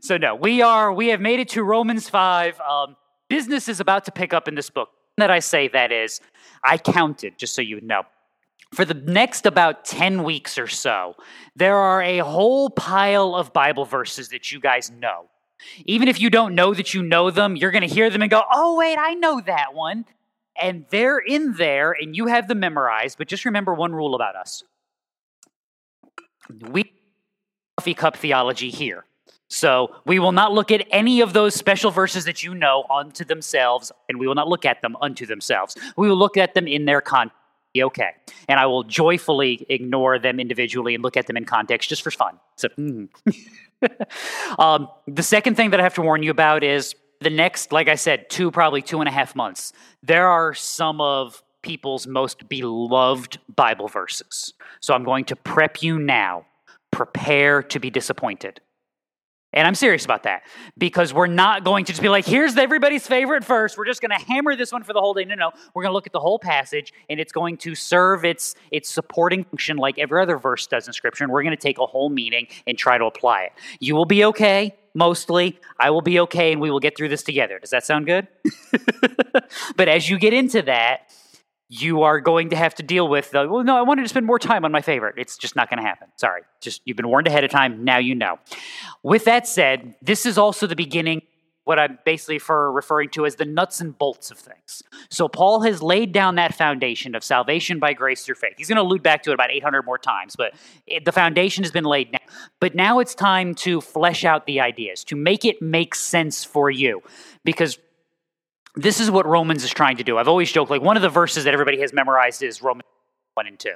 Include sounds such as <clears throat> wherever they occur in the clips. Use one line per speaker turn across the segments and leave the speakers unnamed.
so no, we are we have made it to Romans five. Um, business is about to pick up in this book. That I say that is, I counted just so you know. For the next about 10 weeks or so, there are a whole pile of Bible verses that you guys know. Even if you don't know that you know them, you're going to hear them and go, oh, wait, I know that one. And they're in there and you have them memorized. But just remember one rule about us we coffee cup theology here. So we will not look at any of those special verses that you know unto themselves, and we will not look at them unto themselves. We will look at them in their context. Okay, and I will joyfully ignore them individually and look at them in context just for fun. So, mm. <laughs> um, the second thing that I have to warn you about is the next, like I said, two probably two and a half months. There are some of people's most beloved Bible verses. So I'm going to prep you now. Prepare to be disappointed. And I'm serious about that because we're not going to just be like, here's everybody's favorite verse. We're just going to hammer this one for the whole day. No, no. We're going to look at the whole passage and it's going to serve its, its supporting function like every other verse does in Scripture. And we're going to take a whole meaning and try to apply it. You will be okay, mostly. I will be okay, and we will get through this together. Does that sound good? <laughs> but as you get into that, you are going to have to deal with the, well, no, I wanted to spend more time on my favorite. It's just not going to happen. Sorry. Just, you've been warned ahead of time. Now you know. With that said, this is also the beginning, what I'm basically for referring to as the nuts and bolts of things. So Paul has laid down that foundation of salvation by grace through faith. He's going to allude back to it about 800 more times, but it, the foundation has been laid down. But now it's time to flesh out the ideas, to make it make sense for you. Because this is what Romans is trying to do. I've always joked like one of the verses that everybody has memorized is Romans 1 and 2.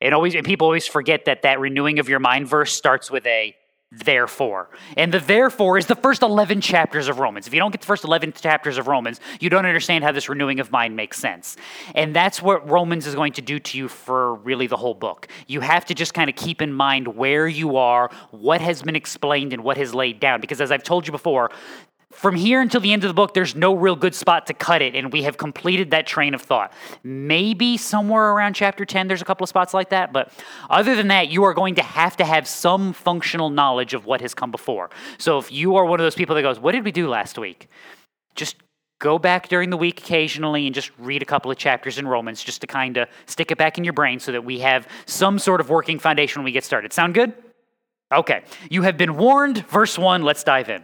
And always and people always forget that that renewing of your mind verse starts with a therefore. And the therefore is the first 11 chapters of Romans. If you don't get the first 11 chapters of Romans, you don't understand how this renewing of mind makes sense. And that's what Romans is going to do to you for really the whole book. You have to just kind of keep in mind where you are, what has been explained, and what has laid down. Because as I've told you before, from here until the end of the book, there's no real good spot to cut it, and we have completed that train of thought. Maybe somewhere around chapter 10, there's a couple of spots like that, but other than that, you are going to have to have some functional knowledge of what has come before. So if you are one of those people that goes, What did we do last week? Just go back during the week occasionally and just read a couple of chapters in Romans just to kind of stick it back in your brain so that we have some sort of working foundation when we get started. Sound good? Okay. You have been warned. Verse 1, let's dive in.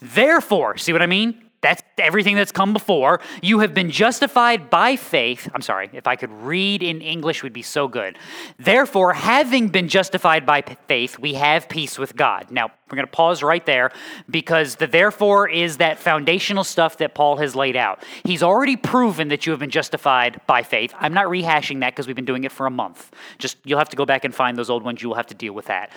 Therefore, see what I mean? That's everything that's come before. You have been justified by faith. I'm sorry, if I could read in English would be so good. Therefore, having been justified by faith, we have peace with God. Now, we're going to pause right there because the therefore is that foundational stuff that Paul has laid out. He's already proven that you have been justified by faith. I'm not rehashing that because we've been doing it for a month. Just you'll have to go back and find those old ones. You will have to deal with that.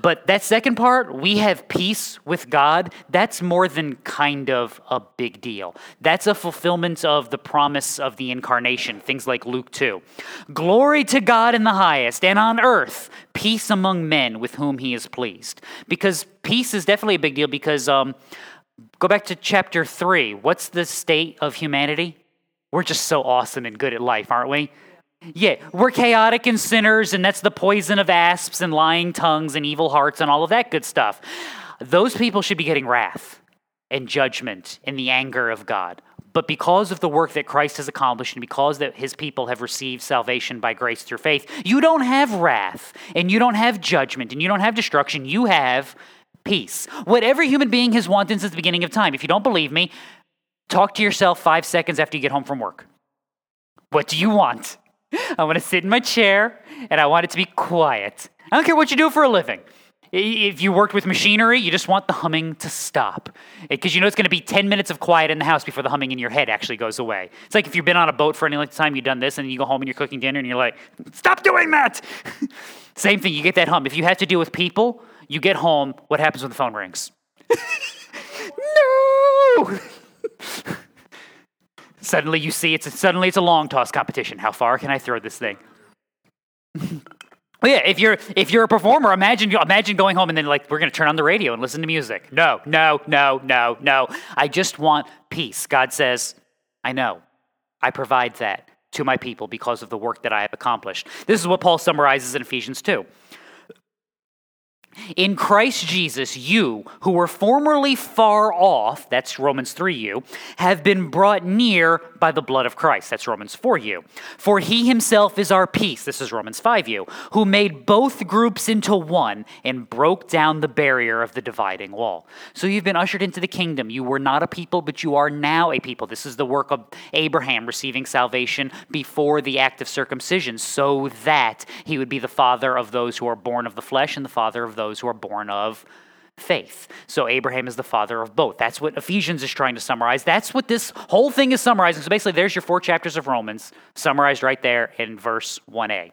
But that second part, we have peace with God, that's more than kind of a big deal. That's a fulfillment of the promise of the incarnation, things like Luke 2. Glory to God in the highest, and on earth, peace among men with whom he is pleased. Because peace is definitely a big deal because um, go back to chapter 3. What's the state of humanity? We're just so awesome and good at life, aren't we? Yeah, we're chaotic and sinners, and that's the poison of asps and lying tongues and evil hearts and all of that good stuff. Those people should be getting wrath and judgment and the anger of God. But because of the work that Christ has accomplished and because that his people have received salvation by grace through faith, you don't have wrath and you don't have judgment and you don't have destruction. You have peace. What every human being has wanted since the beginning of time. If you don't believe me, talk to yourself five seconds after you get home from work. What do you want? I want to sit in my chair and I want it to be quiet. I don't care what you do for a living. If you worked with machinery, you just want the humming to stop. Because you know it's going to be 10 minutes of quiet in the house before the humming in your head actually goes away. It's like if you've been on a boat for any length of time, you've done this, and you go home and you're cooking dinner and you're like, stop doing that! <laughs> Same thing, you get that hum. If you have to deal with people, you get home, what happens when the phone rings? <laughs> no! <laughs> suddenly you see it's a, suddenly it's a long toss competition. How far can I throw this thing? Yeah, if you're if you're a performer, imagine imagine going home and then like we're going to turn on the radio and listen to music. No, no, no, no, no. I just want peace. God says, I know. I provide that to my people because of the work that I have accomplished. This is what Paul summarizes in Ephesians 2. In Christ Jesus, you, who were formerly far off, that's Romans 3 you, have been brought near by the blood of Christ, that's Romans 4 you. For he himself is our peace, this is Romans 5 you, who made both groups into one and broke down the barrier of the dividing wall. So you've been ushered into the kingdom. You were not a people, but you are now a people. This is the work of Abraham receiving salvation before the act of circumcision, so that he would be the father of those who are born of the flesh and the father of those those who are born of faith. So Abraham is the father of both. That's what Ephesians is trying to summarize. That's what this whole thing is summarizing. So basically, there's your four chapters of Romans summarized right there in verse 1a.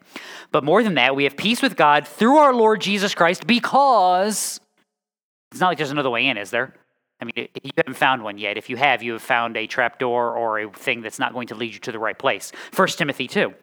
But more than that, we have peace with God through our Lord Jesus Christ because it's not like there's another way in, is there? I mean, you haven't found one yet. If you have, you have found a trapdoor or a thing that's not going to lead you to the right place. 1 Timothy 2.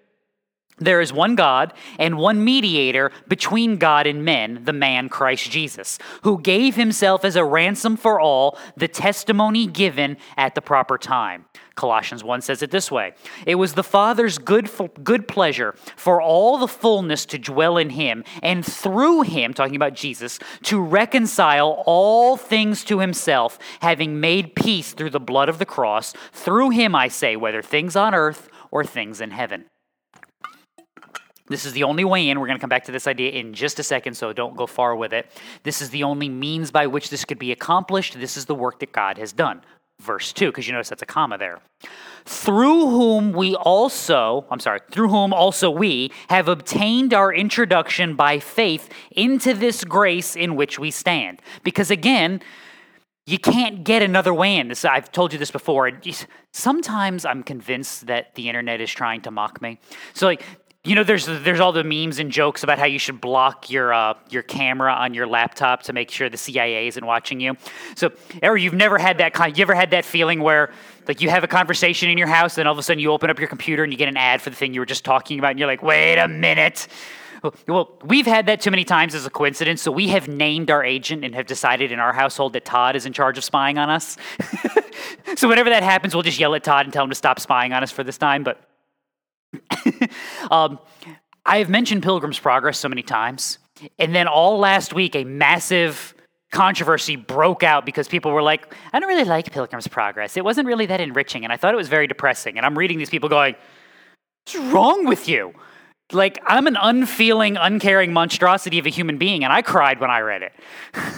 There is one God and one mediator between God and men, the man Christ Jesus, who gave himself as a ransom for all, the testimony given at the proper time. Colossians 1 says it this way It was the Father's good, good pleasure for all the fullness to dwell in him, and through him, talking about Jesus, to reconcile all things to himself, having made peace through the blood of the cross. Through him, I say, whether things on earth or things in heaven. This is the only way in. We're going to come back to this idea in just a second, so don't go far with it. This is the only means by which this could be accomplished. This is the work that God has done. Verse 2, because you notice that's a comma there. Through whom we also, I'm sorry, through whom also we have obtained our introduction by faith into this grace in which we stand. Because again, you can't get another way in. This, I've told you this before. Sometimes I'm convinced that the internet is trying to mock me. So, like, you know, there's there's all the memes and jokes about how you should block your uh, your camera on your laptop to make sure the CIA isn't watching you. So, or you've never had that kind. You ever had that feeling where like you have a conversation in your house, and all of a sudden you open up your computer and you get an ad for the thing you were just talking about, and you're like, wait a minute. Well, we've had that too many times as a coincidence, so we have named our agent and have decided in our household that Todd is in charge of spying on us. <laughs> so whenever that happens, we'll just yell at Todd and tell him to stop spying on us for this time. But <laughs> um, I have mentioned Pilgrim's Progress so many times, and then all last week, a massive controversy broke out because people were like, I don't really like Pilgrim's Progress. It wasn't really that enriching, and I thought it was very depressing. And I'm reading these people going, What's wrong with you? Like, I'm an unfeeling, uncaring monstrosity of a human being, and I cried when I read it.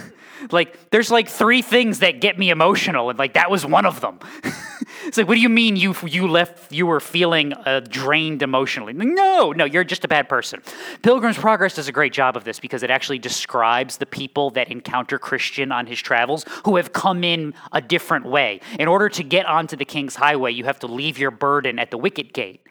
<laughs> like, there's like three things that get me emotional, and like, that was one of them. <laughs> It's like, what do you mean you you left you were feeling uh, drained emotionally? No, no, you're just a bad person. Pilgrim's Progress does a great job of this because it actually describes the people that encounter Christian on his travels who have come in a different way. In order to get onto the King's Highway, you have to leave your burden at the wicket gate.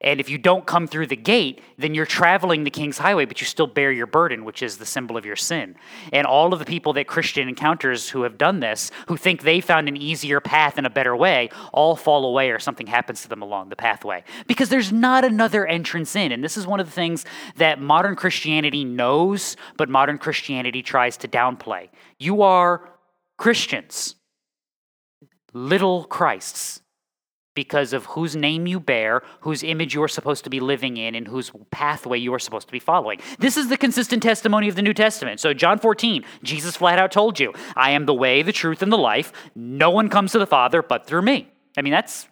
And if you don't come through the gate, then you're traveling the King's Highway, but you still bear your burden, which is the symbol of your sin. And all of the people that Christian encounters who have done this, who think they found an easier path and a better way, all fall away or something happens to them along the pathway. Because there's not another entrance in. And this is one of the things that modern Christianity knows, but modern Christianity tries to downplay. You are Christians, little Christs because of whose name you bear, whose image you're supposed to be living in, and whose pathway you are supposed to be following. This is the consistent testimony of the New Testament. So, John 14, Jesus flat out told you, I am the way, the truth, and the life. No one comes to the Father but through me. I mean, that's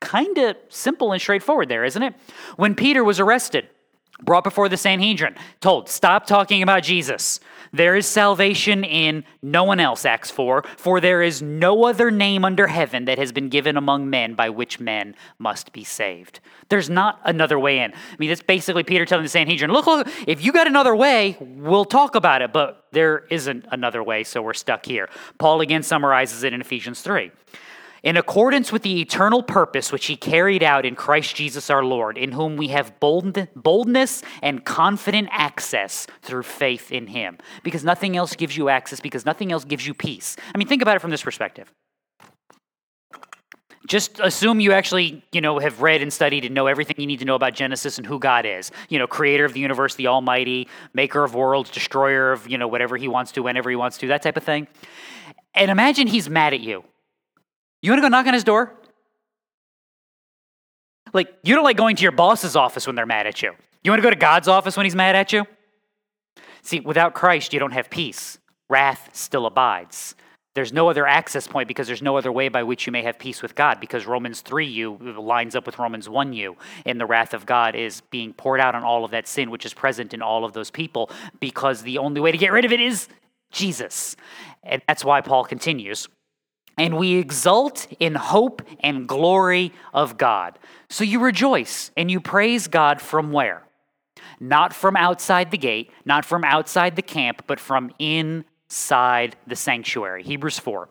kind of simple and straightforward there, isn't it? When Peter was arrested, brought before the Sanhedrin, told, Stop talking about Jesus. There is salvation in no one else, Acts 4, for there is no other name under heaven that has been given among men by which men must be saved. There's not another way in. I mean, that's basically Peter telling the Sanhedrin, look, look, if you got another way, we'll talk about it, but there isn't another way, so we're stuck here. Paul again summarizes it in Ephesians 3 in accordance with the eternal purpose which he carried out in Christ Jesus our Lord, in whom we have boldness and confident access through faith in him. Because nothing else gives you access, because nothing else gives you peace. I mean, think about it from this perspective. Just assume you actually, you know, have read and studied and know everything you need to know about Genesis and who God is. You know, creator of the universe, the almighty, maker of worlds, destroyer of, you know, whatever he wants to, whenever he wants to, that type of thing. And imagine he's mad at you you want to go knock on his door? Like, you don't like going to your boss's office when they're mad at you. You want to go to God's office when he's mad at you? See, without Christ, you don't have peace. Wrath still abides. There's no other access point because there's no other way by which you may have peace with God because Romans 3u lines up with Romans 1u. And the wrath of God is being poured out on all of that sin, which is present in all of those people because the only way to get rid of it is Jesus. And that's why Paul continues. And we exult in hope and glory of God. So you rejoice and you praise God from where? Not from outside the gate, not from outside the camp, but from inside the sanctuary. Hebrews 4.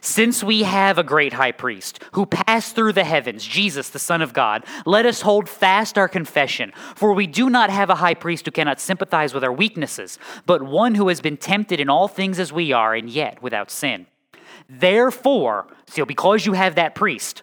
Since we have a great high priest who passed through the heavens, Jesus, the Son of God, let us hold fast our confession. For we do not have a high priest who cannot sympathize with our weaknesses, but one who has been tempted in all things as we are, and yet without sin. Therefore, so because you have that priest,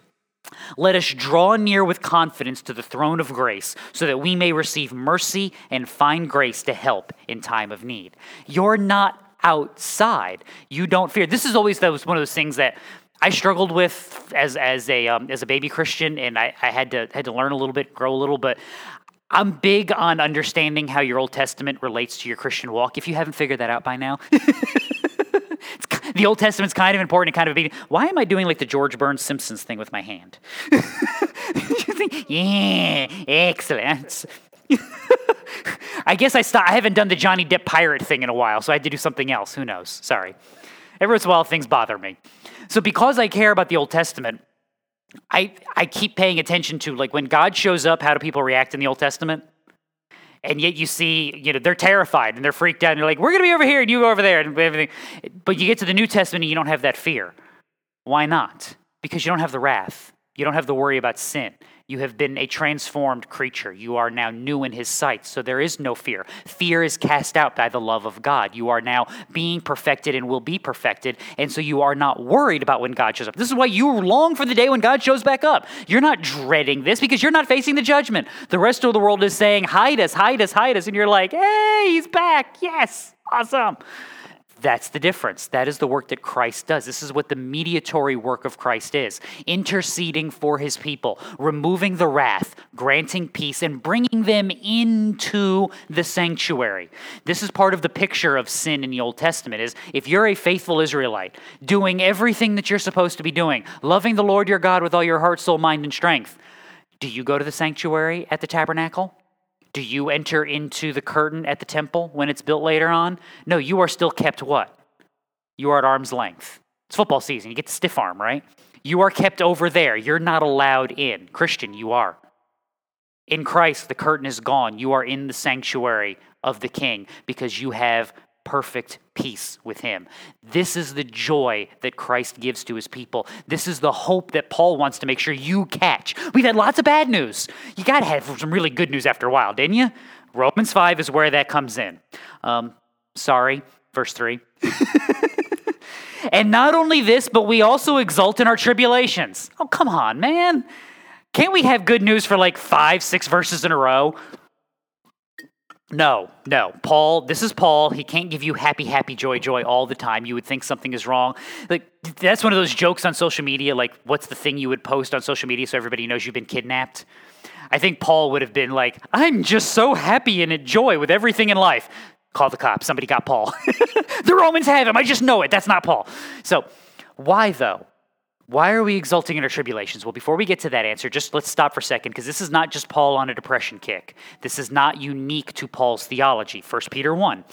let us draw near with confidence to the throne of grace so that we may receive mercy and find grace to help in time of need. You're not outside. You don't fear. This is always was one of those things that I struggled with as as a um, as a baby Christian, and I, I had to had to learn a little bit, grow a little. But I'm big on understanding how your Old Testament relates to your Christian walk. If you haven't figured that out by now. <laughs> the Old Testament's kind of important and kind of obedient. Why am I doing like the George Burns Simpsons thing with my hand? <laughs> yeah, excellent. <laughs> I guess I stopped. I haven't done the Johnny Depp pirate thing in a while, so I had to do something else. Who knows? Sorry. Every once in a while, things bother me. So because I care about the Old Testament, I I keep paying attention to like when God shows up, how do people react in the Old Testament? And yet you see, you know, they're terrified and they're freaked out and they're like, we're going to be over here and you go over there and everything. But you get to the New Testament and you don't have that fear. Why not? Because you don't have the wrath. You don't have the worry about sin. You have been a transformed creature. You are now new in his sight. So there is no fear. Fear is cast out by the love of God. You are now being perfected and will be perfected. And so you are not worried about when God shows up. This is why you long for the day when God shows back up. You're not dreading this because you're not facing the judgment. The rest of the world is saying, hide us, hide us, hide us. And you're like, hey, he's back. Yes, awesome. That's the difference. That is the work that Christ does. This is what the mediatory work of Christ is interceding for his people, removing the wrath, granting peace, and bringing them into the sanctuary. This is part of the picture of sin in the Old Testament is if you're a faithful Israelite, doing everything that you're supposed to be doing, loving the Lord your God with all your heart, soul, mind, and strength, do you go to the sanctuary at the tabernacle? Do you enter into the curtain at the temple when it's built later on? No, you are still kept what? You are at arm's length. It's football season. You get the stiff arm, right? You are kept over there. You're not allowed in. Christian, you are. In Christ, the curtain is gone. You are in the sanctuary of the King because you have perfect peace with him. This is the joy that Christ gives to his people. This is the hope that Paul wants to make sure you catch. We've had lots of bad news. You got to have some really good news after a while, didn't you? Romans 5 is where that comes in. Um, sorry, verse 3. <laughs> and not only this, but we also exult in our tribulations. Oh, come on, man. Can't we have good news for like five, six verses in a row? No, no. Paul, this is Paul. He can't give you happy, happy, joy, joy all the time. You would think something is wrong. Like that's one of those jokes on social media, like what's the thing you would post on social media so everybody knows you've been kidnapped? I think Paul would have been like, I'm just so happy and joy with everything in life. Call the cops. Somebody got Paul. <laughs> the Romans have him. I just know it. That's not Paul. So, why though? Why are we exulting in our tribulations? Well, before we get to that answer, just let's stop for a second because this is not just Paul on a depression kick. This is not unique to Paul's theology. 1 Peter 1.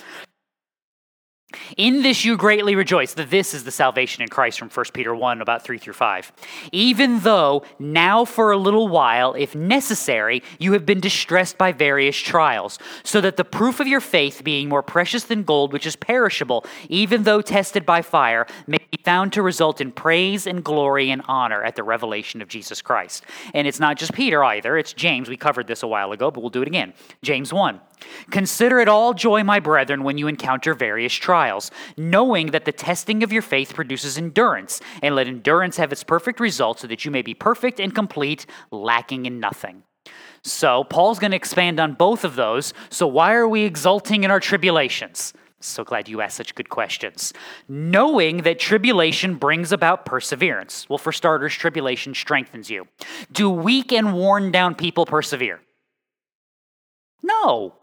In this you greatly rejoice. That this is the salvation in Christ from 1 Peter 1, about 3 through 5. Even though now for a little while, if necessary, you have been distressed by various trials, so that the proof of your faith, being more precious than gold, which is perishable, even though tested by fire, may be found to result in praise and glory and honor at the revelation of Jesus Christ. And it's not just Peter either, it's James. We covered this a while ago, but we'll do it again. James 1. Consider it all joy, my brethren, when you encounter various trials, knowing that the testing of your faith produces endurance, and let endurance have its perfect result, so that you may be perfect and complete, lacking in nothing. So, Paul's going to expand on both of those. So, why are we exulting in our tribulations? So glad you asked such good questions. Knowing that tribulation brings about perseverance. Well, for starters, tribulation strengthens you. Do weak and worn down people persevere? No.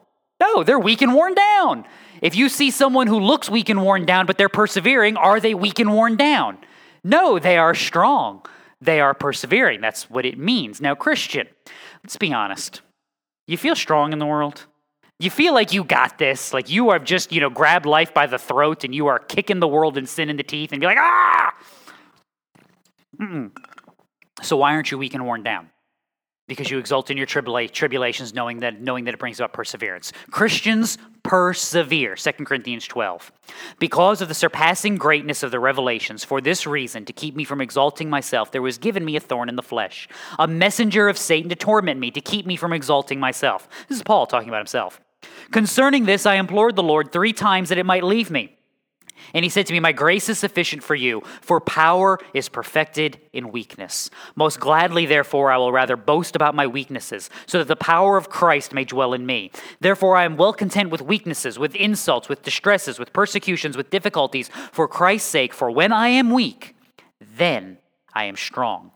No, they're weak and worn down. If you see someone who looks weak and worn down, but they're persevering, are they weak and worn down? No, they are strong. They are persevering. That's what it means. Now, Christian, let's be honest. You feel strong in the world? You feel like you got this, like you have just, you know, grabbed life by the throat and you are kicking the world and sin in the teeth and be like, ah! Mm-mm. So why aren't you weak and worn down? Because you exult in your tribula- tribulations knowing that knowing that it brings about perseverance. Christians persevere 2 corinthians 12 because of the surpassing greatness of the revelations for this reason to keep me from exalting myself there was given me a thorn in the flesh a messenger of satan to torment me to keep me from exalting myself. This is paul talking about himself. Concerning this i implored the lord three times that it might leave me and he said to me, My grace is sufficient for you, for power is perfected in weakness. Most gladly, therefore, I will rather boast about my weaknesses, so that the power of Christ may dwell in me. Therefore, I am well content with weaknesses, with insults, with distresses, with persecutions, with difficulties, for Christ's sake. For when I am weak, then I am strong.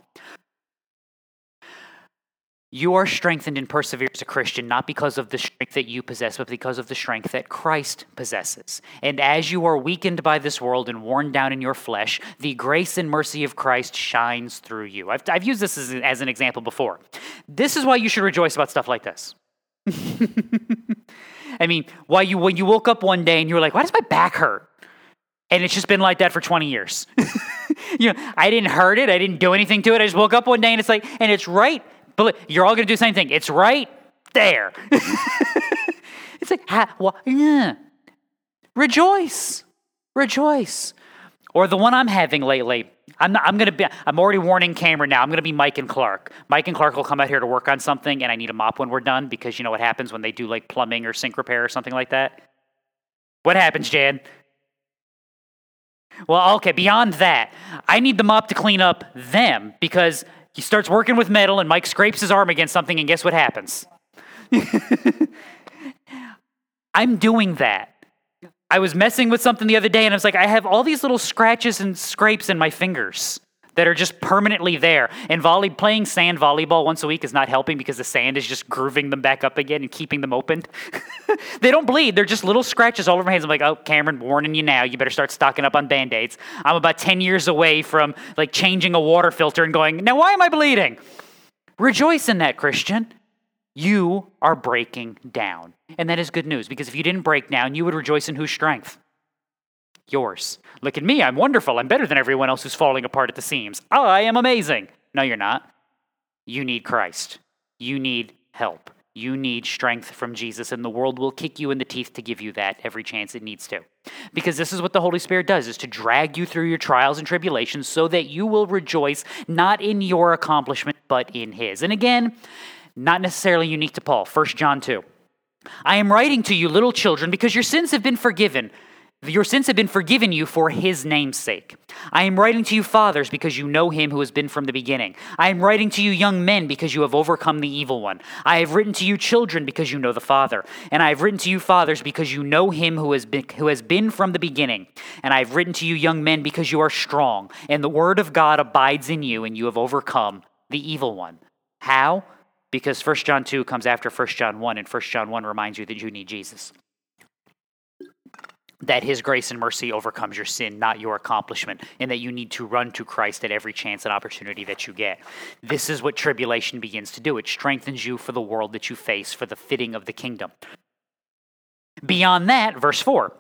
You are strengthened and persevere as a Christian, not because of the strength that you possess, but because of the strength that Christ possesses. And as you are weakened by this world and worn down in your flesh, the grace and mercy of Christ shines through you. I've, I've used this as, as an example before. This is why you should rejoice about stuff like this. <laughs> I mean, why you when you woke up one day and you were like, "Why does my back hurt?" And it's just been like that for 20 years. <laughs> you know, I didn't hurt it. I didn't do anything to it. I just woke up one day and it's like, and it's right but you're all going to do the same thing. It's right there. <laughs> it's like, ha, yeah. rejoice, rejoice. Or the one I'm having lately. I'm, not, I'm to be, I'm already warning Cameron now. I'm to be Mike and Clark. Mike and Clark will come out here to work on something, and I need a mop when we're done because you know what happens when they do like plumbing or sink repair or something like that? What happens, Jan? Well, okay, beyond that, I need the mop to clean up them because he starts working with metal, and Mike scrapes his arm against something, and guess what happens? <laughs> I'm doing that. I was messing with something the other day, and I was like, I have all these little scratches and scrapes in my fingers that are just permanently there. And volley playing sand volleyball once a week is not helping because the sand is just grooving them back up again and keeping them open. <laughs> they don't bleed. They're just little scratches all over my hands. I'm like, oh, Cameron, warning you now. You better start stocking up on band-aids. I'm about 10 years away from like changing a water filter and going, now why am I bleeding? Rejoice in that, Christian. You are breaking down. And that is good news because if you didn't break down, you would rejoice in whose strength? Yours. Look at me, I'm wonderful. I'm better than everyone else who's falling apart at the seams. I am amazing. No, you're not. You need Christ. You need help. You need strength from Jesus, and the world will kick you in the teeth to give you that every chance it needs to. Because this is what the Holy Spirit does, is to drag you through your trials and tribulations so that you will rejoice not in your accomplishment, but in His. And again, not necessarily unique to Paul. 1 John 2. I am writing to you, little children, because your sins have been forgiven your sins have been forgiven you for his name's sake. I am writing to you, fathers, because you know him who has been from the beginning. I am writing to you, young men, because you have overcome the evil one. I have written to you, children, because you know the Father. And I have written to you, fathers, because you know him who has been, who has been from the beginning. And I have written to you, young men, because you are strong, and the word of God abides in you, and you have overcome the evil one. How? Because 1 John 2 comes after 1 John 1, and 1 John 1 reminds you that you need Jesus that his grace and mercy overcomes your sin, not your accomplishment, and that you need to run to Christ at every chance and opportunity that you get. This is what tribulation begins to do. It strengthens you for the world that you face, for the fitting of the kingdom. Beyond that, verse 4.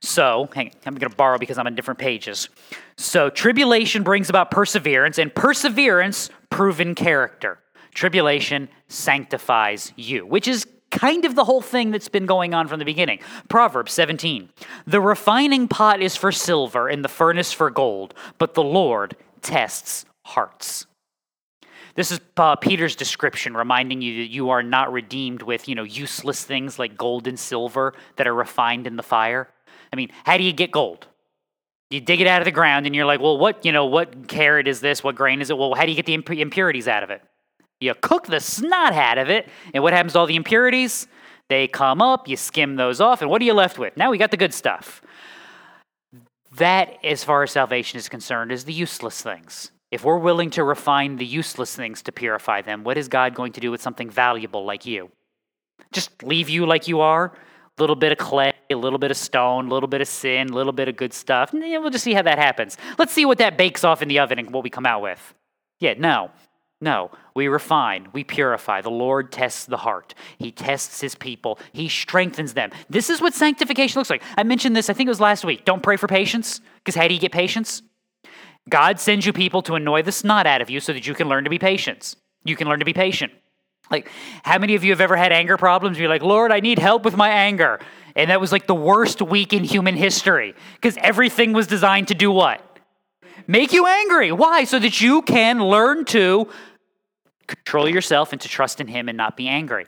So, hang on, I'm going to borrow because I'm on different pages. So, tribulation brings about perseverance, and perseverance, proven character. Tribulation sanctifies you, which is kind of the whole thing that's been going on from the beginning. Proverbs 17 The refining pot is for silver and the furnace for gold, but the Lord tests hearts. This is uh, Peter's description, reminding you that you are not redeemed with, you know, useless things like gold and silver that are refined in the fire. I mean, how do you get gold? You dig it out of the ground, and you're like, well, what, you know, what karat is this? What grain is it? Well, how do you get the imp- impurities out of it? You cook the snot out of it, and what happens to all the impurities? They come up, you skim those off, and what are you left with? Now we got the good stuff. That, as far as salvation is concerned, is the useless things. If we're willing to refine the useless things to purify them, what is God going to do with something valuable like you? Just leave you like you are? A little bit of clay, a little bit of stone, a little bit of sin, a little bit of good stuff. And we'll just see how that happens. Let's see what that bakes off in the oven and what we come out with. Yeah, no. No, we refine, we purify. The Lord tests the heart. He tests his people, he strengthens them. This is what sanctification looks like. I mentioned this, I think it was last week. Don't pray for patience, because how do you get patience? God sends you people to annoy the snot out of you so that you can learn to be patient. You can learn to be patient. Like, how many of you have ever had anger problems? You're like, Lord, I need help with my anger. And that was like the worst week in human history because everything was designed to do what? Make you angry. Why? So that you can learn to control yourself and to trust in him and not be angry.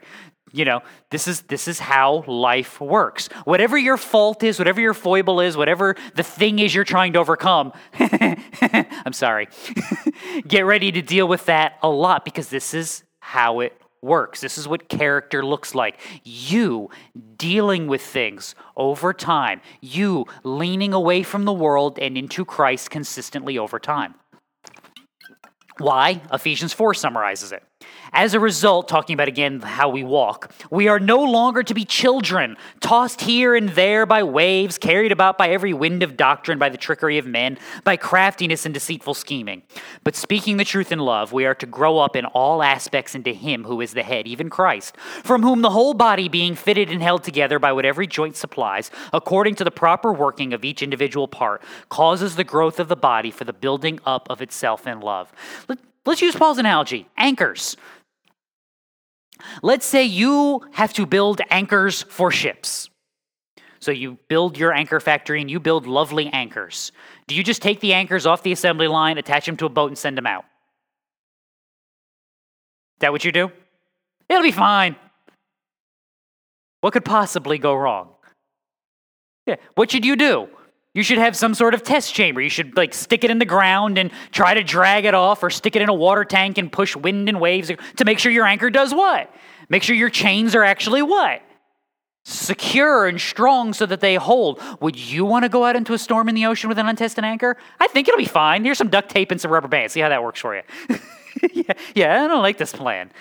You know this is this is how life works. Whatever your fault is whatever your foible is whatever the thing is you're trying to overcome <laughs> i'm sorry <laughs> get ready to deal with that a lot because this is how it works. This is what character looks like. You dealing with things over time you leaning away from the world and into christ consistently over time why? Ephesians 4 summarizes it. As a result, talking about again how we walk, we are no longer to be children, tossed here and there by waves, carried about by every wind of doctrine, by the trickery of men, by craftiness and deceitful scheming. But speaking the truth in love, we are to grow up in all aspects into Him who is the head, even Christ, from whom the whole body, being fitted and held together by what every joint supplies, according to the proper working of each individual part, causes the growth of the body for the building up of itself in love. Let's use Paul's analogy anchors. Let's say you have to build anchors for ships. So you build your anchor factory and you build lovely anchors. Do you just take the anchors off the assembly line, attach them to a boat, and send them out? Is that what you do? It'll be fine. What could possibly go wrong? Yeah. What should you do? You should have some sort of test chamber. You should like stick it in the ground and try to drag it off or stick it in a water tank and push wind and waves to make sure your anchor does what? Make sure your chains are actually what? Secure and strong so that they hold. Would you want to go out into a storm in the ocean with an untested anchor? I think it'll be fine. Here's some duct tape and some rubber bands. See how that works for you. <laughs> yeah, yeah, I don't like this plan.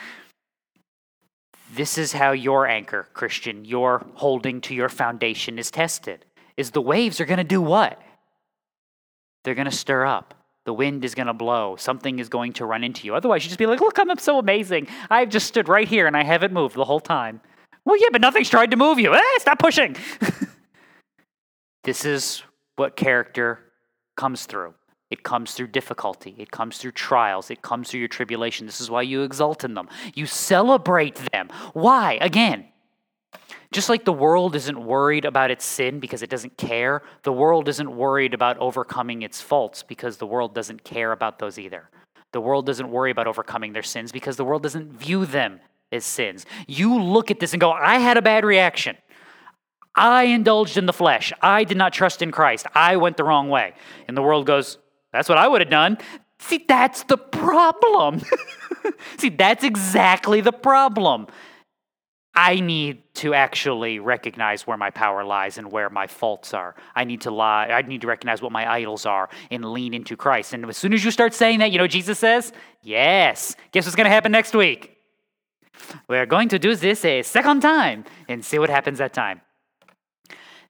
This is how your anchor, Christian, your holding to your foundation is tested is the waves are going to do what? They're going to stir up. The wind is going to blow. Something is going to run into you. Otherwise, you just be like, look, I'm so amazing. I've just stood right here and I haven't moved the whole time. Well, yeah, but nothing's tried to move you. Eh, stop pushing. <laughs> this is what character comes through. It comes through difficulty. It comes through trials. It comes through your tribulation. This is why you exult in them. You celebrate them. Why? Again, just like the world isn't worried about its sin because it doesn't care, the world isn't worried about overcoming its faults because the world doesn't care about those either. The world doesn't worry about overcoming their sins because the world doesn't view them as sins. You look at this and go, I had a bad reaction. I indulged in the flesh. I did not trust in Christ. I went the wrong way. And the world goes, That's what I would have done. See, that's the problem. <laughs> See, that's exactly the problem. I need to actually recognize where my power lies and where my faults are. I need to lie. I need to recognize what my idols are and lean into Christ. And as soon as you start saying that, you know Jesus says, "Yes." Guess what's going to happen next week? We're going to do this a second time and see what happens that time.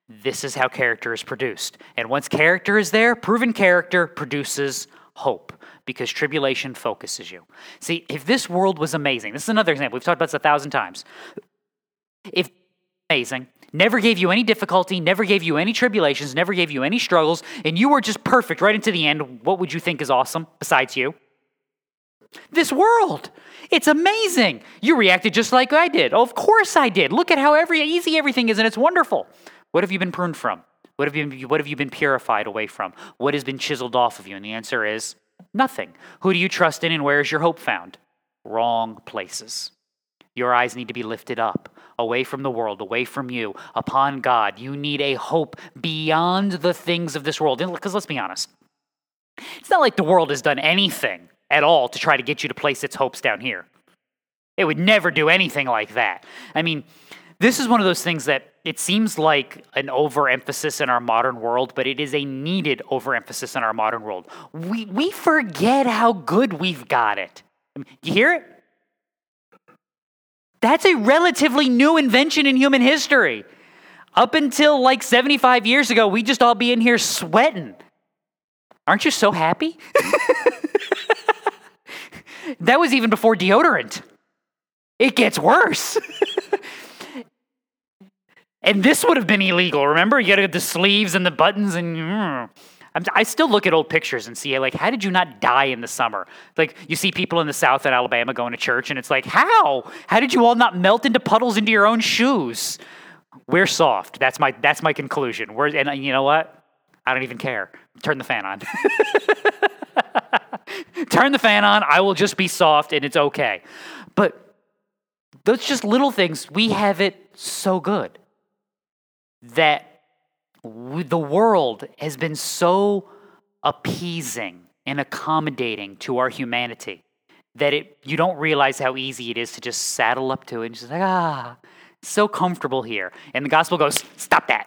This is how character is produced. And once character is there, proven character produces hope because tribulation focuses you. See, if this world was amazing, this is another example. We've talked about this a thousand times. If amazing, never gave you any difficulty, never gave you any tribulations, never gave you any struggles, and you were just perfect right into the end, what would you think is awesome besides you? This world. It's amazing. You reacted just like I did. Oh, of course I did. Look at how every, easy everything is, and it's wonderful. What have you been pruned from? What have, you, what have you been purified away from? What has been chiseled off of you? And the answer is nothing. Who do you trust in, and where is your hope found? Wrong places. Your eyes need to be lifted up away from the world, away from you, upon God. You need a hope beyond the things of this world. Because let's be honest, it's not like the world has done anything at all to try to get you to place its hopes down here. It would never do anything like that. I mean, this is one of those things that it seems like an overemphasis in our modern world, but it is a needed overemphasis in our modern world. We, we forget how good we've got it. I mean, you hear it? That's a relatively new invention in human history. Up until like 75 years ago, we just all be in here sweating. Aren't you so happy? <laughs> that was even before deodorant. It gets worse. <laughs> and this would have been illegal. Remember, you got to get the sleeves and the buttons, and mm. I still look at old pictures and see, like, how did you not die in the summer? Like, you see people in the South in Alabama going to church, and it's like, how? How did you all not melt into puddles into your own shoes? We're soft. That's my that's my conclusion. We're, and you know what? I don't even care. Turn the fan on. <laughs> Turn the fan on. I will just be soft, and it's okay. But those just little things. We have it so good that the world has been so appeasing and accommodating to our humanity that it you don't realize how easy it is to just saddle up to it and just like ah so comfortable here. And the gospel goes stop that.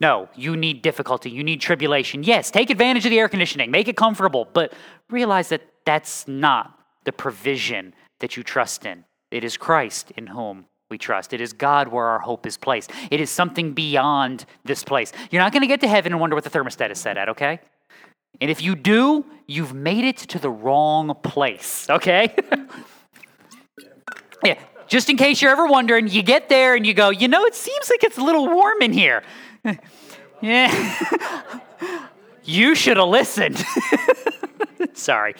No you need difficulty. You need tribulation. Yes take advantage of the air conditioning. Make it comfortable. But realize that that's not the provision that you trust in. It is christ in whom we trust. It is God where our hope is placed. It is something beyond this place. You're not going to get to heaven and wonder what the thermostat is set at, okay? And if you do, you've made it to the wrong place, okay? <laughs> yeah, just in case you're ever wondering, you get there and you go, you know, it seems like it's a little warm in here. <laughs> yeah. <laughs> you should have listened. Sorry.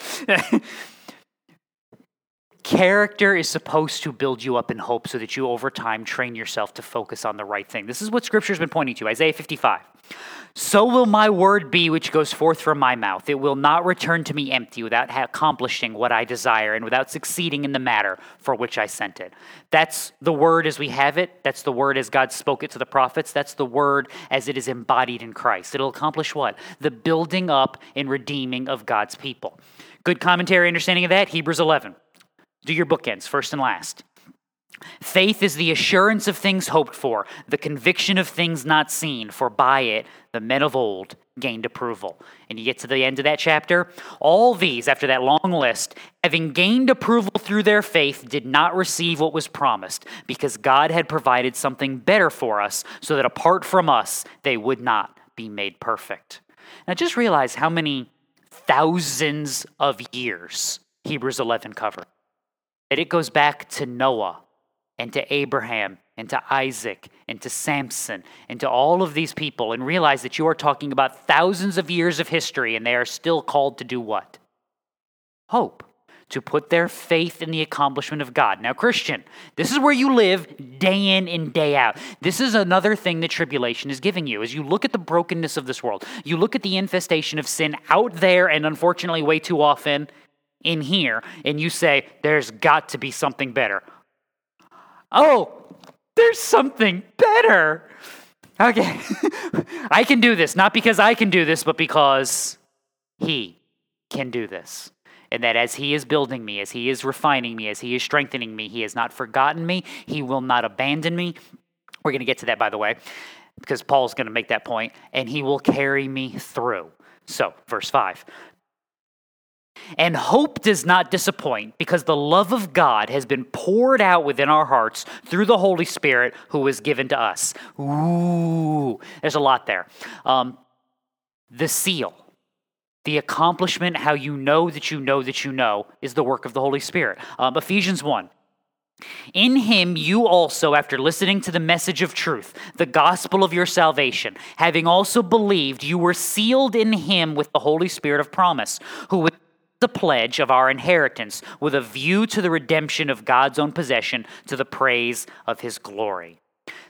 Character is supposed to build you up in hope so that you over time train yourself to focus on the right thing. This is what scripture's been pointing to Isaiah 55. So will my word be which goes forth from my mouth. It will not return to me empty without accomplishing what I desire and without succeeding in the matter for which I sent it. That's the word as we have it. That's the word as God spoke it to the prophets. That's the word as it is embodied in Christ. It'll accomplish what? The building up and redeeming of God's people. Good commentary understanding of that, Hebrews 11. Do your bookends, first and last. Faith is the assurance of things hoped for, the conviction of things not seen, for by it the men of old gained approval. And you get to the end of that chapter. All these, after that long list, having gained approval through their faith, did not receive what was promised, because God had provided something better for us, so that apart from us, they would not be made perfect. Now just realize how many thousands of years Hebrews 11 covers that it goes back to Noah and to Abraham and to Isaac and to Samson and to all of these people and realize that you are talking about thousands of years of history and they are still called to do what? Hope. To put their faith in the accomplishment of God. Now, Christian, this is where you live day in and day out. This is another thing that tribulation is giving you. As you look at the brokenness of this world, you look at the infestation of sin out there, and unfortunately, way too often in here and you say, there's got to be something better. Oh, there's something better. Okay. <laughs> I can do this, not because I can do this, but because He can do this. And that as He is building me, as He is refining me, as He is strengthening me, He has not forgotten me. He will not abandon me. We're going to get to that, by the way, because Paul's going to make that point, and He will carry me through. So, verse 5 and hope does not disappoint because the love of God has been poured out within our hearts through the Holy Spirit who was given to us. Ooh, there's a lot there. Um, the seal, the accomplishment, how you know that you know that you know, is the work of the Holy Spirit. Um, Ephesians 1. In him you also, after listening to the message of truth, the gospel of your salvation, having also believed, you were sealed in him with the Holy Spirit of promise, who the pledge of our inheritance with a view to the redemption of God's own possession to the praise of his glory.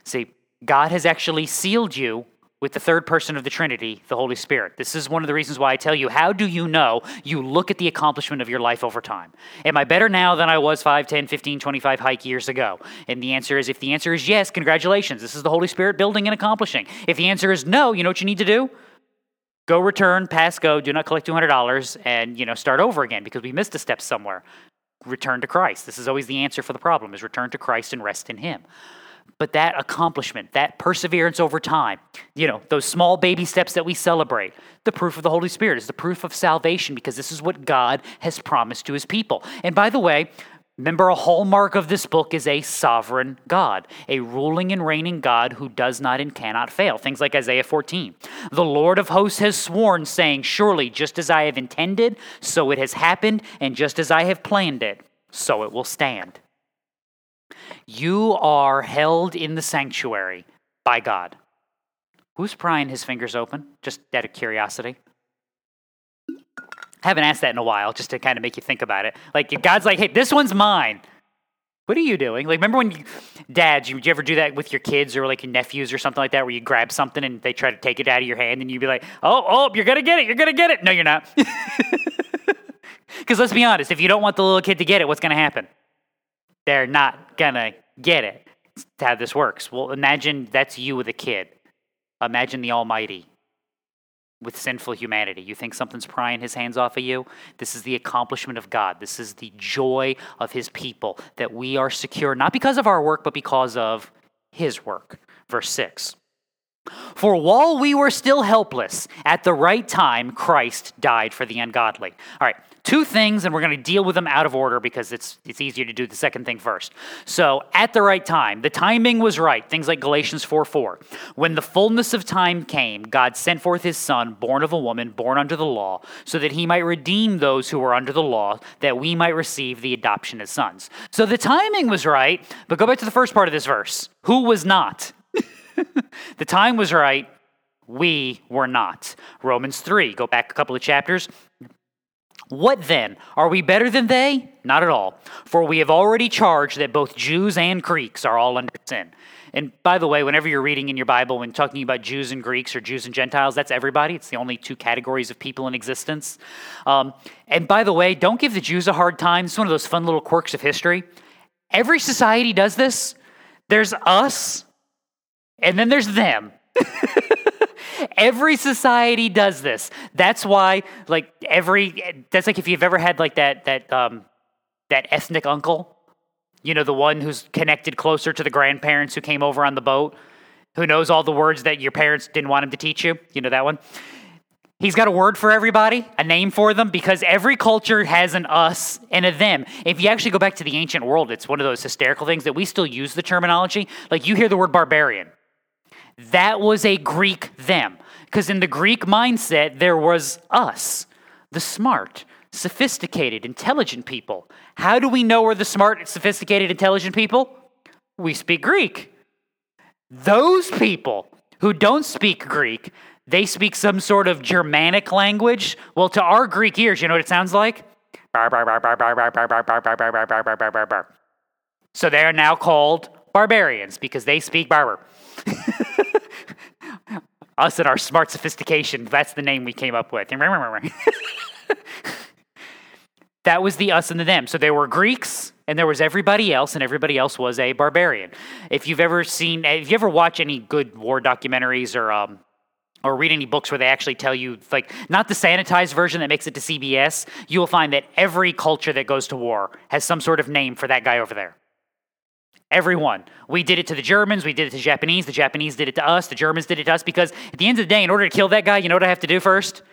See, God has actually sealed you with the third person of the Trinity, the Holy Spirit. This is one of the reasons why I tell you, how do you know? You look at the accomplishment of your life over time. Am I better now than I was 5, 10, 15, 25 hike years ago? And the answer is if the answer is yes, congratulations. This is the Holy Spirit building and accomplishing. If the answer is no, you know what you need to do? Go return, pass go, do not collect $200 and, you know, start over again because we missed a step somewhere. Return to Christ. This is always the answer for the problem is return to Christ and rest in him. But that accomplishment, that perseverance over time, you know, those small baby steps that we celebrate, the proof of the Holy Spirit is the proof of salvation because this is what God has promised to his people. And by the way, Remember, a hallmark of this book is a sovereign God, a ruling and reigning God who does not and cannot fail. Things like Isaiah 14. The Lord of hosts has sworn, saying, Surely, just as I have intended, so it has happened, and just as I have planned it, so it will stand. You are held in the sanctuary by God. Who's prying his fingers open? Just out of curiosity. I haven't asked that in a while, just to kind of make you think about it. Like, if God's like, hey, this one's mine. What are you doing? Like, remember when you, dads, you, you ever do that with your kids or like your nephews or something like that, where you grab something and they try to take it out of your hand and you'd be like, oh, oh, you're going to get it. You're going to get it. No, you're not. <laughs> Because let's be honest, if you don't want the little kid to get it, what's going to happen? They're not going to get it. That's how this works. Well, imagine that's you with a kid. Imagine the Almighty with sinful humanity. You think something's prying his hands off of you? This is the accomplishment of God. This is the joy of his people that we are secure, not because of our work, but because of his work. Verse 6. For while we were still helpless, at the right time, Christ died for the ungodly. All right, two things, and we're going to deal with them out of order because it's, it's easier to do the second thing first. So, at the right time, the timing was right. Things like Galatians 4 4. When the fullness of time came, God sent forth his Son, born of a woman, born under the law, so that he might redeem those who were under the law, that we might receive the adoption as sons. So, the timing was right, but go back to the first part of this verse. Who was not? <laughs> the time was right. We were not. Romans 3, go back a couple of chapters. What then? Are we better than they? Not at all. For we have already charged that both Jews and Greeks are all under sin. And by the way, whenever you're reading in your Bible when talking about Jews and Greeks or Jews and Gentiles, that's everybody. It's the only two categories of people in existence. Um, and by the way, don't give the Jews a hard time. It's one of those fun little quirks of history. Every society does this. There's us, and then there's them. <laughs> every society does this. That's why, like every, that's like if you've ever had like that that um, that ethnic uncle, you know, the one who's connected closer to the grandparents who came over on the boat, who knows all the words that your parents didn't want him to teach you. You know that one. He's got a word for everybody, a name for them, because every culture has an us and a them. If you actually go back to the ancient world, it's one of those hysterical things that we still use the terminology. Like you hear the word barbarian. That was a Greek them. Because in the Greek mindset, there was us, the smart, sophisticated, intelligent people. How do we know we're the smart, sophisticated, intelligent people? We speak Greek. Those people who don't speak Greek, they speak some sort of Germanic language. Well, to our Greek ears, you know what it sounds like? So they are now called barbarians because they speak barbar. <laughs> Us and our smart sophistication, that's the name we came up with. <laughs> that was the us and the them. So there were Greeks and there was everybody else, and everybody else was a barbarian. If you've ever seen, if you ever watch any good war documentaries or um, or read any books where they actually tell you, like, not the sanitized version that makes it to CBS, you will find that every culture that goes to war has some sort of name for that guy over there. Everyone. We did it to the Germans, we did it to the Japanese, the Japanese did it to us, the Germans did it to us because at the end of the day, in order to kill that guy, you know what I have to do first?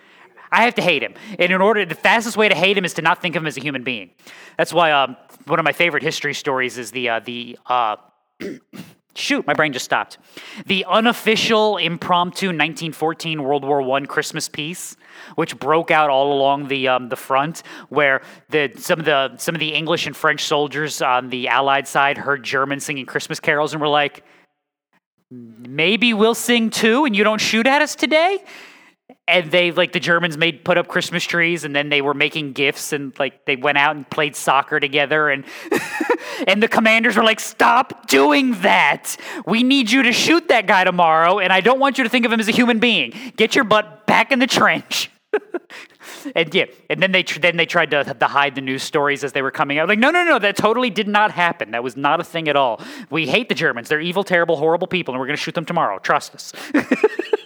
I have to hate him. And in order, the fastest way to hate him is to not think of him as a human being. That's why um, one of my favorite history stories is the, uh, the uh, <clears throat> Shoot, my brain just stopped. The unofficial impromptu 1914 World War I Christmas peace, which broke out all along the um, the front, where the some of the some of the English and French soldiers on the Allied side heard Germans singing Christmas carols and were like, "Maybe we'll sing too, and you don't shoot at us today." And they like the Germans made put up Christmas trees and then they were making gifts and like they went out and played soccer together and <laughs> and the commanders were like stop doing that. We need you to shoot that guy tomorrow and I don't want you to think of him as a human being. Get your butt back in the trench. <laughs> And yeah and then they then they tried to, to hide the news stories as they were coming out. Like no no no that totally did not happen. That was not a thing at all. We hate the Germans. They're evil terrible horrible people and we're going to shoot them tomorrow. Trust us <laughs>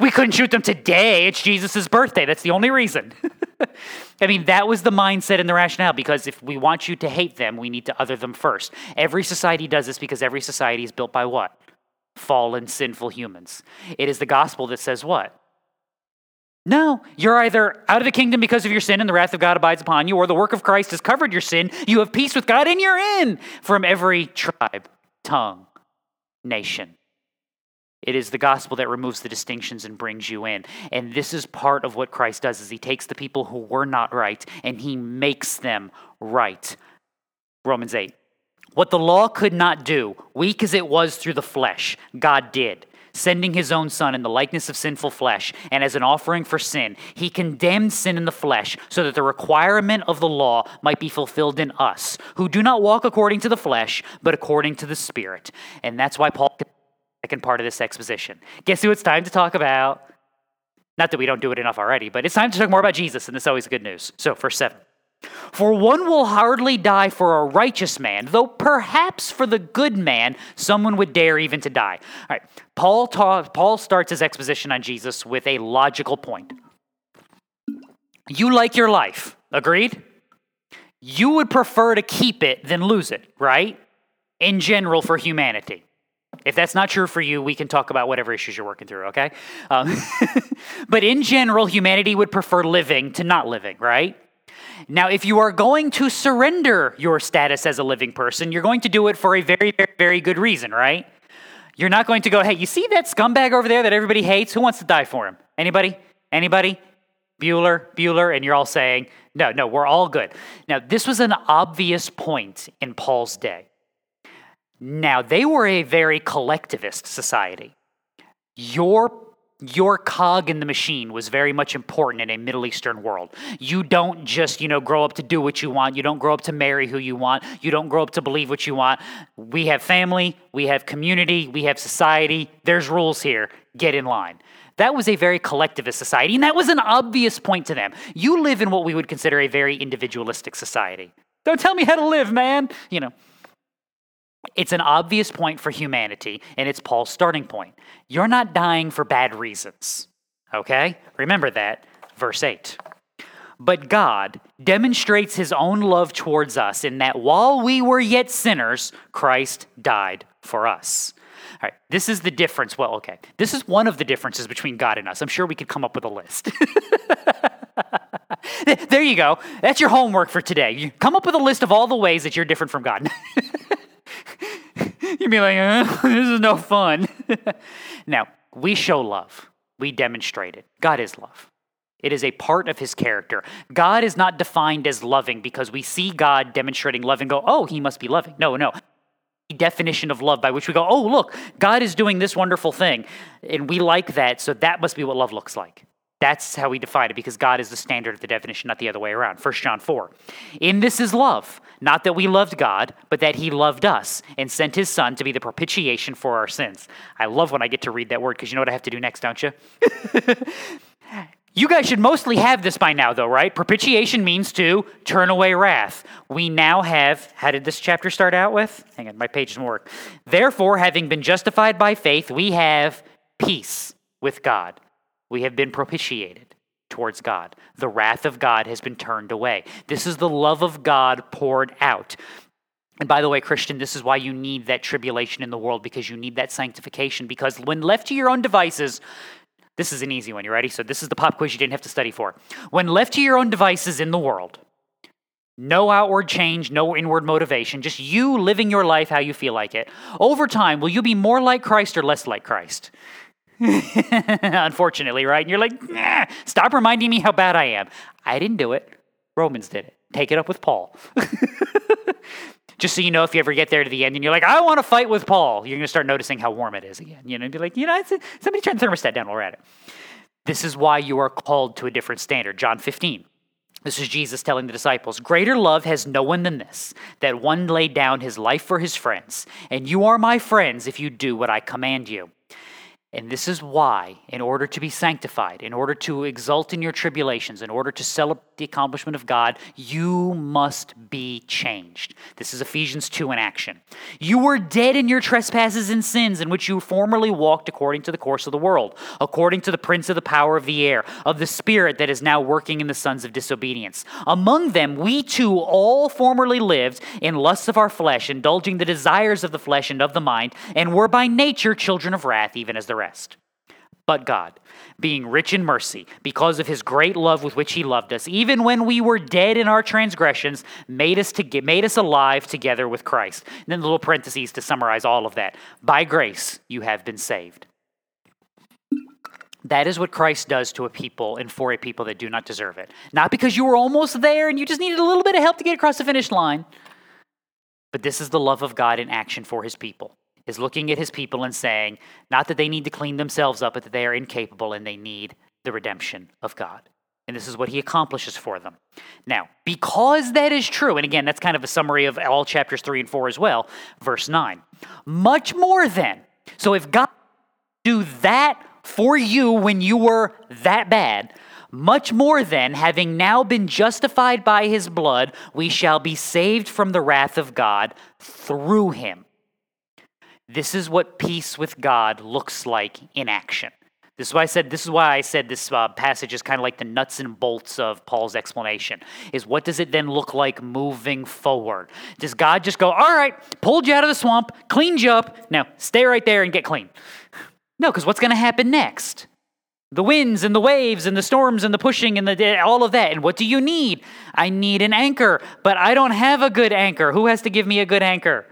we couldn't shoot them today. It's Jesus' birthday. That's the only reason. <laughs> I mean, that was the mindset and the rationale because if we want you to hate them, we need to other them first. Every society does this because every society is built by what? Fallen, sinful humans. It is the gospel that says what? No, you're either out of the kingdom because of your sin and the wrath of God abides upon you, or the work of Christ has covered your sin. You have peace with God and you're in from every tribe, tongue, nation. It is the gospel that removes the distinctions and brings you in. And this is part of what Christ does is he takes the people who were not right and he makes them right. Romans 8. What the law could not do, weak as it was through the flesh, God did sending his own Son in the likeness of sinful flesh, and as an offering for sin, he condemned sin in the flesh, so that the requirement of the law might be fulfilled in us, who do not walk according to the flesh, but according to the Spirit. And that's why Paul, second part of this exposition. Guess who it's time to talk about? Not that we don't do it enough already, but it's time to talk more about Jesus, and this is always good news. So, verse 7. For one will hardly die for a righteous man, though perhaps for the good man someone would dare even to die. All right, Paul, ta- Paul starts his exposition on Jesus with a logical point. You like your life, agreed? You would prefer to keep it than lose it, right? In general, for humanity. If that's not true for you, we can talk about whatever issues you're working through, okay? Um, <laughs> but in general, humanity would prefer living to not living, right? Now, if you are going to surrender your status as a living person, you're going to do it for a very, very, very good reason, right? You're not going to go, hey, you see that scumbag over there that everybody hates? Who wants to die for him? Anybody? Anybody? Bueller, Bueller, and you're all saying, no, no, we're all good. Now, this was an obvious point in Paul's day. Now, they were a very collectivist society. Your your cog in the machine was very much important in a Middle Eastern world. You don't just, you know, grow up to do what you want. You don't grow up to marry who you want. You don't grow up to believe what you want. We have family, we have community, we have society. There's rules here. Get in line. That was a very collectivist society, and that was an obvious point to them. You live in what we would consider a very individualistic society. Don't tell me how to live, man. You know. It's an obvious point for humanity, and it's Paul's starting point. You're not dying for bad reasons. Okay? Remember that. Verse 8. But God demonstrates his own love towards us in that while we were yet sinners, Christ died for us. All right, this is the difference. Well, okay, this is one of the differences between God and us. I'm sure we could come up with a list. <laughs> there you go. That's your homework for today. You come up with a list of all the ways that you're different from God. <laughs> You'd be like, uh, <laughs> this is no fun. <laughs> now, we show love, we demonstrate it. God is love. It is a part of his character. God is not defined as loving because we see God demonstrating love and go, oh, he must be loving. No, no. The definition of love by which we go, oh, look, God is doing this wonderful thing. And we like that, so that must be what love looks like. That's how we define it because God is the standard of the definition, not the other way around. 1 John 4. In this is love, not that we loved God, but that he loved us and sent his son to be the propitiation for our sins. I love when I get to read that word because you know what I have to do next, don't you? <laughs> you guys should mostly have this by now, though, right? Propitiation means to turn away wrath. We now have, how did this chapter start out with? Hang on, my page doesn't work. Therefore, having been justified by faith, we have peace with God we have been propitiated towards God. The wrath of God has been turned away. This is the love of God poured out. And by the way, Christian, this is why you need that tribulation in the world because you need that sanctification. Because when left to your own devices, this is an easy one. You ready? So, this is the pop quiz you didn't have to study for. When left to your own devices in the world, no outward change, no inward motivation, just you living your life how you feel like it. Over time, will you be more like Christ or less like Christ? <laughs> Unfortunately, right? And you're like, nah, stop reminding me how bad I am. I didn't do it. Romans did it. Take it up with Paul. <laughs> Just so you know, if you ever get there to the end and you're like, I want to fight with Paul, you're going to start noticing how warm it is again. You know, and be like, you know, somebody turn the thermostat down while we're at it. This is why you are called to a different standard. John 15. This is Jesus telling the disciples, Greater love has no one than this, that one laid down his life for his friends. And you are my friends if you do what I command you. And this is why, in order to be sanctified, in order to exult in your tribulations, in order to celebrate the accomplishment of God, you must be changed. This is Ephesians 2 in action. You were dead in your trespasses and sins, in which you formerly walked according to the course of the world, according to the prince of the power of the air, of the spirit that is now working in the sons of disobedience. Among them, we too all formerly lived in lusts of our flesh, indulging the desires of the flesh and of the mind, and were by nature children of wrath, even as the rest. But God, being rich in mercy, because of his great love with which he loved us, even when we were dead in our transgressions, made us to made us alive together with Christ. And then the little parentheses to summarize all of that. By grace you have been saved. That is what Christ does to a people and for a people that do not deserve it. Not because you were almost there and you just needed a little bit of help to get across the finish line, but this is the love of God in action for his people is looking at his people and saying, not that they need to clean themselves up, but that they are incapable and they need the redemption of God. And this is what he accomplishes for them. Now, because that is true, and again, that's kind of a summary of all chapters 3 and 4 as well, verse 9. Much more then. So if God do that for you when you were that bad, much more then, having now been justified by his blood, we shall be saved from the wrath of God through him. This is what peace with God looks like in action. This is why I said this is why I said this uh, passage is kind of like the nuts and bolts of Paul's explanation. Is what does it then look like moving forward? Does God just go, "All right, pulled you out of the swamp, cleaned you up. Now stay right there and get clean"? <sighs> No, because what's going to happen next? The winds and the waves and the storms and the pushing and the all of that. And what do you need? I need an anchor, but I don't have a good anchor. Who has to give me a good anchor?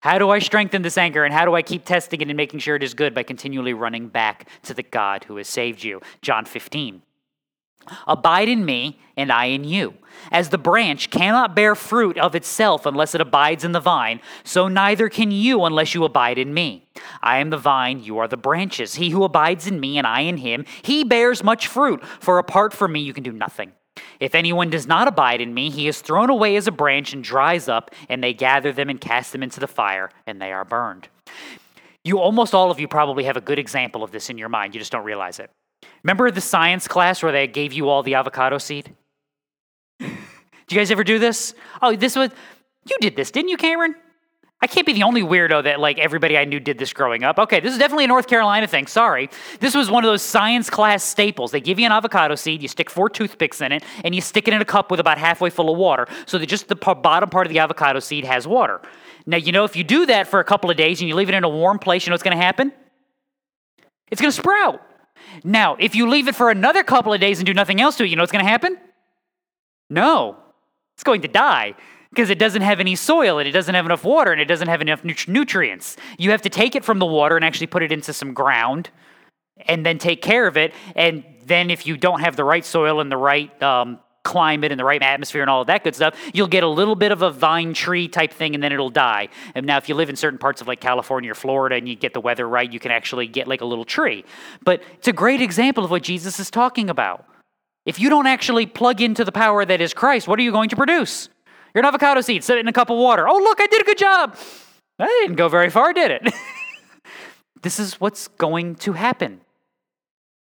How do I strengthen this anchor and how do I keep testing it and making sure it is good by continually running back to the God who has saved you? John 15. Abide in me, and I in you. As the branch cannot bear fruit of itself unless it abides in the vine, so neither can you unless you abide in me. I am the vine, you are the branches. He who abides in me, and I in him, he bears much fruit, for apart from me you can do nothing. If anyone does not abide in me, he is thrown away as a branch and dries up, and they gather them and cast them into the fire, and they are burned. You almost all of you probably have a good example of this in your mind. You just don't realize it. Remember the science class where they gave you all the avocado seed? <laughs> Do you guys ever do this? Oh, this was you did this, didn't you, Cameron? I can't be the only weirdo that like everybody I knew did this growing up. Okay, this is definitely a North Carolina thing. Sorry. This was one of those science class staples. They give you an avocado seed, you stick four toothpicks in it, and you stick it in a cup with about halfway full of water so that just the bottom part of the avocado seed has water. Now, you know, if you do that for a couple of days and you leave it in a warm place, you know what's going to happen? It's going to sprout. Now, if you leave it for another couple of days and do nothing else to it, you know what's going to happen? No, it's going to die because it doesn't have any soil and it doesn't have enough water and it doesn't have enough nutrients. You have to take it from the water and actually put it into some ground and then take care of it. And then, if you don't have the right soil and the right um, climate and the right atmosphere and all of that good stuff, you'll get a little bit of a vine tree type thing and then it'll die. And now, if you live in certain parts of like California or Florida and you get the weather right, you can actually get like a little tree. But it's a great example of what Jesus is talking about. If you don't actually plug into the power that is Christ, what are you going to produce? You're an avocado seed, sit in a cup of water. Oh, look, I did a good job. I didn't go very far, did it? <laughs> this is what's going to happen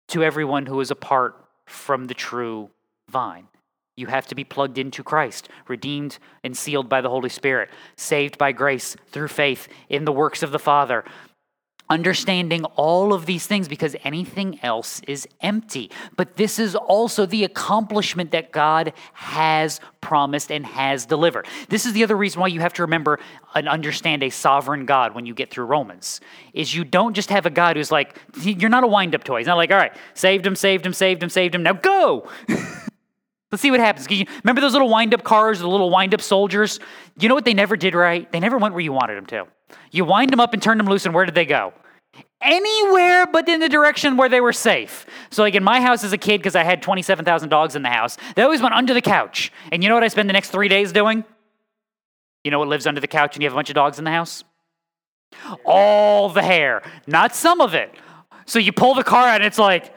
to everyone who is apart from the true vine. You have to be plugged into Christ, redeemed and sealed by the Holy Spirit, saved by grace through faith in the works of the Father, understanding all of these things because anything else is empty. But this is also the accomplishment that God has promised and has delivered. This is the other reason why you have to remember and understand a sovereign God when you get through Romans. Is you don't just have a God who's like you're not a wind-up toy. He's not like, "All right, saved him, saved him, saved him, saved him. Now go." <laughs> Let's see what happens. remember those little wind up cars, the little wind up soldiers? You know what they never did right? They never went where you wanted them to. You wind them up and turn them loose, and where did they go? Anywhere but in the direction where they were safe. So, like in my house as a kid, because I had 27,000 dogs in the house, they always went under the couch. And you know what I spend the next three days doing? You know what lives under the couch when you have a bunch of dogs in the house? All the hair, not some of it. So you pull the car out, and it's like,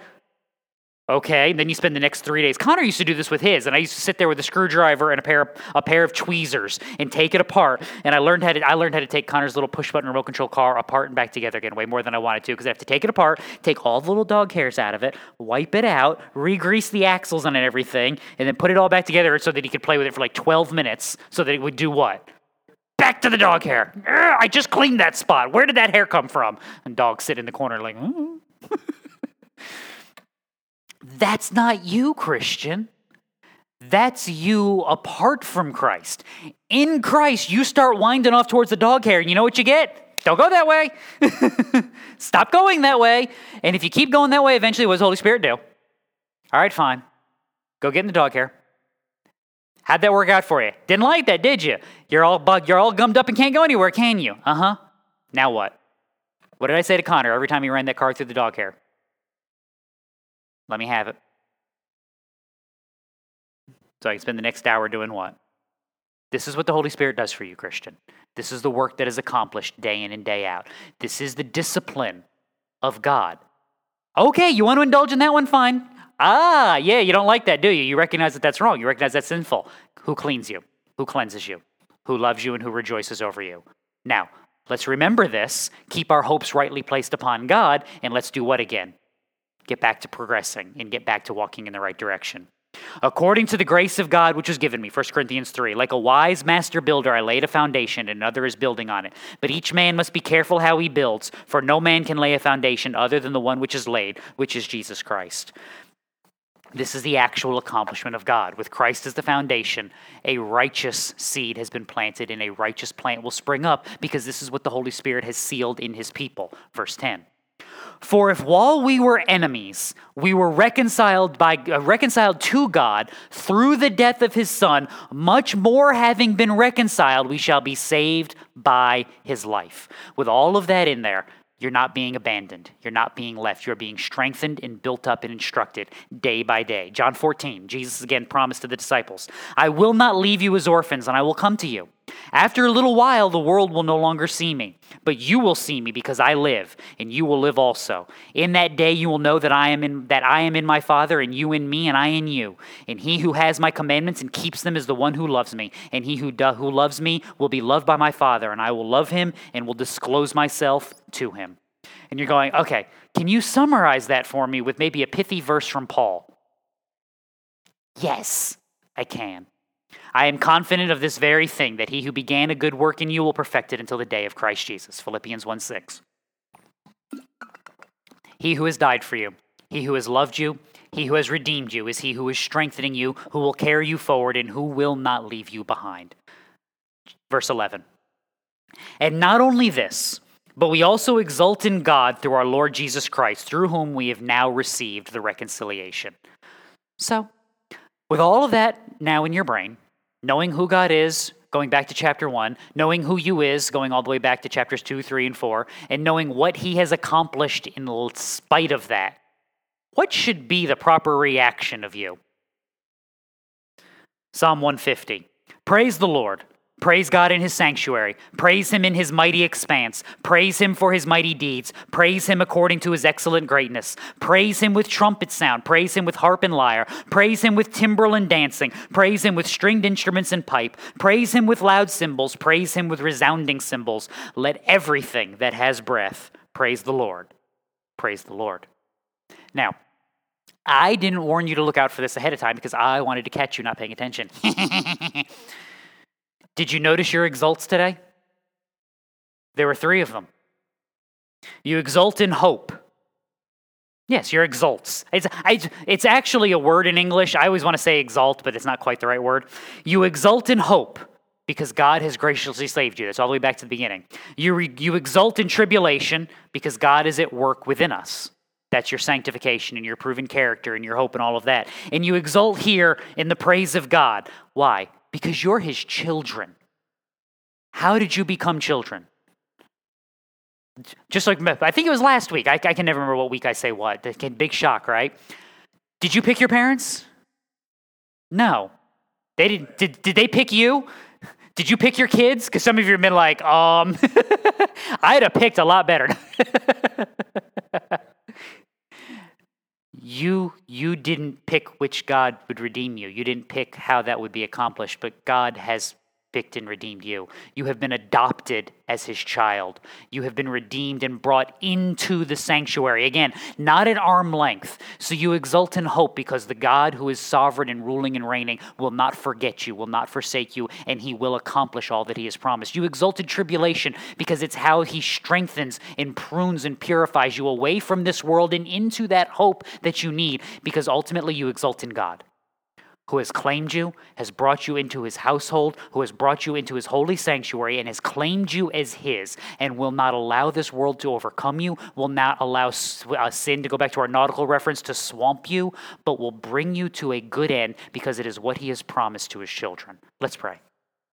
Okay, and then you spend the next three days. Connor used to do this with his, and I used to sit there with a screwdriver and a pair of a pair of tweezers and take it apart. And I learned how to I learned how to take Connor's little push button remote control car apart and back together again, way more than I wanted to, because I have to take it apart, take all the little dog hairs out of it, wipe it out, re-grease the axles on it and everything, and then put it all back together so that he could play with it for like 12 minutes, so that it would do what? Back to the dog hair. I just cleaned that spot. Where did that hair come from? And dogs sit in the corner like. Mm. <laughs> That's not you, Christian. That's you apart from Christ. In Christ, you start winding off towards the dog hair, and you know what you get? don't go that way. <laughs> Stop going that way. And if you keep going that way, eventually, what does the Holy Spirit do? All right, fine. Go get in the dog hair. How'd that work out for you? Didn't like that, did you? You're all bug, you're all gummed up and can't go anywhere, can you? Uh huh. Now what? What did I say to Connor every time he ran that car through the dog hair? Let me have it. So I can spend the next hour doing what? This is what the Holy Spirit does for you, Christian. This is the work that is accomplished day in and day out. This is the discipline of God. Okay, you want to indulge in that one? Fine. Ah, yeah, you don't like that, do you? You recognize that that's wrong. You recognize that's sinful. Who cleans you? Who cleanses you? Who loves you and who rejoices over you? Now, let's remember this, keep our hopes rightly placed upon God, and let's do what again? Get back to progressing and get back to walking in the right direction. According to the grace of God which was given me, 1 Corinthians 3, like a wise master builder, I laid a foundation, and another is building on it. But each man must be careful how he builds, for no man can lay a foundation other than the one which is laid, which is Jesus Christ. This is the actual accomplishment of God. With Christ as the foundation, a righteous seed has been planted, and a righteous plant will spring up because this is what the Holy Spirit has sealed in his people. Verse 10. For if while we were enemies, we were reconciled by uh, reconciled to God through the death of his son, much more having been reconciled, we shall be saved by his life. With all of that in there, you're not being abandoned. You're not being left. You're being strengthened and built up and instructed day by day. John 14, Jesus again promised to the disciples, I will not leave you as orphans, and I will come to you. After a little while, the world will no longer see me, but you will see me because I live, and you will live also. In that day, you will know that I am in that I am in my Father, and you in me, and I in you. And he who has my commandments and keeps them is the one who loves me. And he who do, who loves me will be loved by my Father, and I will love him and will disclose myself to him. And you're going, okay, can you summarize that for me with maybe a pithy verse from Paul? Yes, I can. I am confident of this very thing, that he who began a good work in you will perfect it until the day of Christ Jesus. Philippians 1 6. He who has died for you, he who has loved you, he who has redeemed you is he who is strengthening you, who will carry you forward, and who will not leave you behind. Verse 11. And not only this, but we also exult in God through our Lord Jesus Christ, through whom we have now received the reconciliation. So, with all of that now in your brain, knowing who God is, going back to chapter 1, knowing who you is, going all the way back to chapters 2, 3, and 4, and knowing what he has accomplished in spite of that, what should be the proper reaction of you? Psalm 150. Praise the Lord. Praise God in his sanctuary. Praise him in his mighty expanse. Praise him for his mighty deeds. Praise him according to his excellent greatness. Praise him with trumpet sound. Praise him with harp and lyre. Praise him with timbrel and dancing. Praise him with stringed instruments and pipe. Praise him with loud cymbals. Praise him with resounding cymbals. Let everything that has breath praise the Lord. Praise the Lord. Now, I didn't warn you to look out for this ahead of time because I wanted to catch you not paying attention. <laughs> Did you notice your exults today? There were three of them. You exult in hope. Yes, your exults. It's, it's actually a word in English. I always want to say exalt, but it's not quite the right word. You exult in hope because God has graciously saved you. That's all the way back to the beginning. You, re, you exult in tribulation because God is at work within us. That's your sanctification and your proven character and your hope and all of that. And you exult here in the praise of God. Why? Because you're his children. How did you become children? Just like, I think it was last week. I, I can never remember what week I say what. Big shock, right? Did you pick your parents? No. They didn't. did, did they pick you? Did you pick your kids? Because some of you have been like, um, <laughs> I'd have picked a lot better. <laughs> you you didn't pick which God would redeem you. You didn't pick how that would be accomplished, but God has picked and redeemed you. You have been adopted as his child. You have been redeemed and brought into the sanctuary. Again, not at arm length. So you exult in hope because the God who is sovereign and ruling and reigning will not forget you, will not forsake you, and he will accomplish all that he has promised. You exult in tribulation because it's how he strengthens and prunes and purifies you away from this world and into that hope that you need because ultimately you exult in God. Who has claimed you, has brought you into his household, who has brought you into his holy sanctuary, and has claimed you as his, and will not allow this world to overcome you, will not allow uh, sin to go back to our nautical reference to swamp you, but will bring you to a good end because it is what he has promised to his children. Let's pray.